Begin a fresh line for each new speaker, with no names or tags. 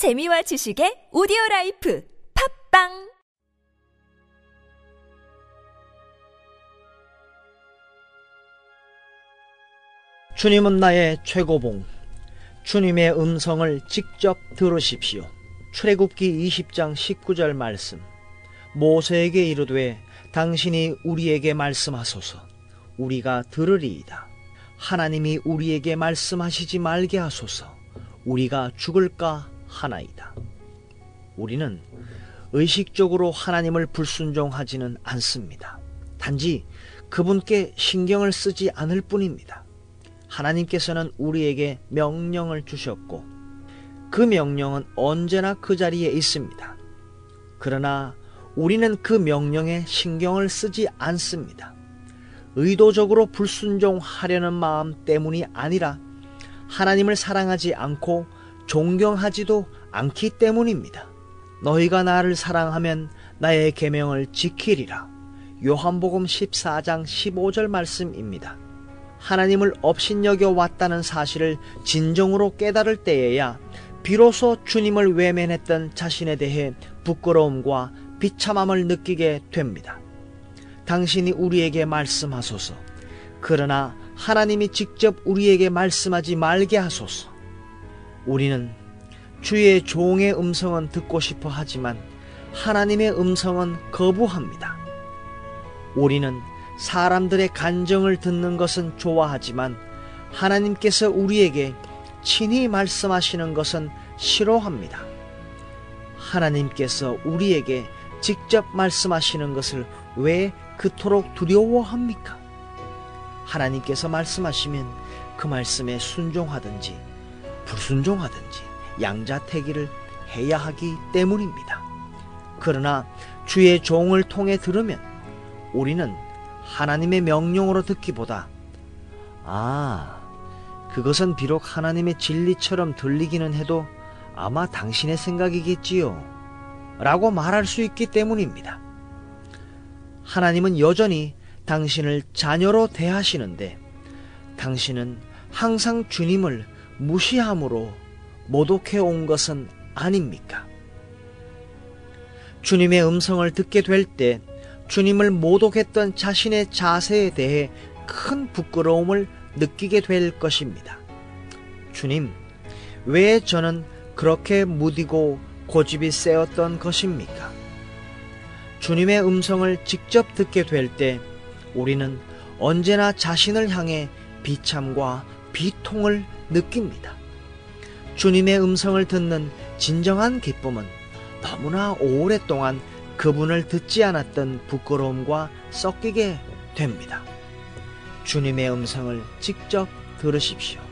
재미와 지식의 오디오 라이프 팟빵
주님은 나의 최고봉. 주님의 음성을 직접 들으십시오. 출애굽기 20장 19절 말씀. 모세에게 이르되 당신이 우리에게 말씀하소서. 우리가 들으리이다. 하나님이 우리에게 말씀하시지 말게 하소서. 우리가 죽을까 하나이다. 우리는 의식적으로 하나님을 불순종하지는 않습니다. 단지 그분께 신경을 쓰지 않을 뿐입니다. 하나님께서는 우리에게 명령을 주셨고 그 명령은 언제나 그 자리에 있습니다. 그러나 우리는 그 명령에 신경을 쓰지 않습니다. 의도적으로 불순종하려는 마음 때문이 아니라 하나님을 사랑하지 않고 존경하지도 않기 때문입니다. 너희가 나를 사랑하면 나의 계명을 지키리라. 요한복음 14장 15절 말씀입니다. 하나님을 업신여겨 왔다는 사실을 진정으로 깨달을 때에야 비로소 주님을 외면했던 자신에 대해 부끄러움과 비참함을 느끼게 됩니다. 당신이 우리에게 말씀하소서. 그러나 하나님이 직접 우리에게 말씀하지 말게 하소서. 우리는 주의 종의 음성은 듣고 싶어 하지만 하나님의 음성은 거부합니다. 우리는 사람들의 간정을 듣는 것은 좋아하지만 하나님께서 우리에게 친히 말씀하시는 것은 싫어합니다. 하나님께서 우리에게 직접 말씀하시는 것을 왜 그토록 두려워합니까? 하나님께서 말씀하시면 그 말씀에 순종하든지 불순종하든지 양자태기를 해야 하기 때문입니다. 그러나 주의 종을 통해 들으면 우리는 하나님의 명령으로 듣기보다 아, 그것은 비록 하나님의 진리처럼 들리기는 해도 아마 당신의 생각이겠지요. 라고 말할 수 있기 때문입니다. 하나님은 여전히 당신을 자녀로 대하시는데 당신은 항상 주님을 무시함으로 모독해 온 것은 아닙니까? 주님의 음성을 듣게 될 때 주님을 모독했던 자신의 자세에 대해 큰 부끄러움을 느끼게 될 것입니다. 주님, 왜 저는 그렇게 무디고 고집이 세었던 것입니까? 주님의 음성을 직접 듣게 될 때 우리는 언제나 자신을 향해 비참과 비통을 느낍니다. 주님의 음성을 듣는 진정한 기쁨은 너무나 오랫동안 그분을 듣지 않았던 부끄러움과 섞이게 됩니다. 주님의 음성을 직접 들으십시오.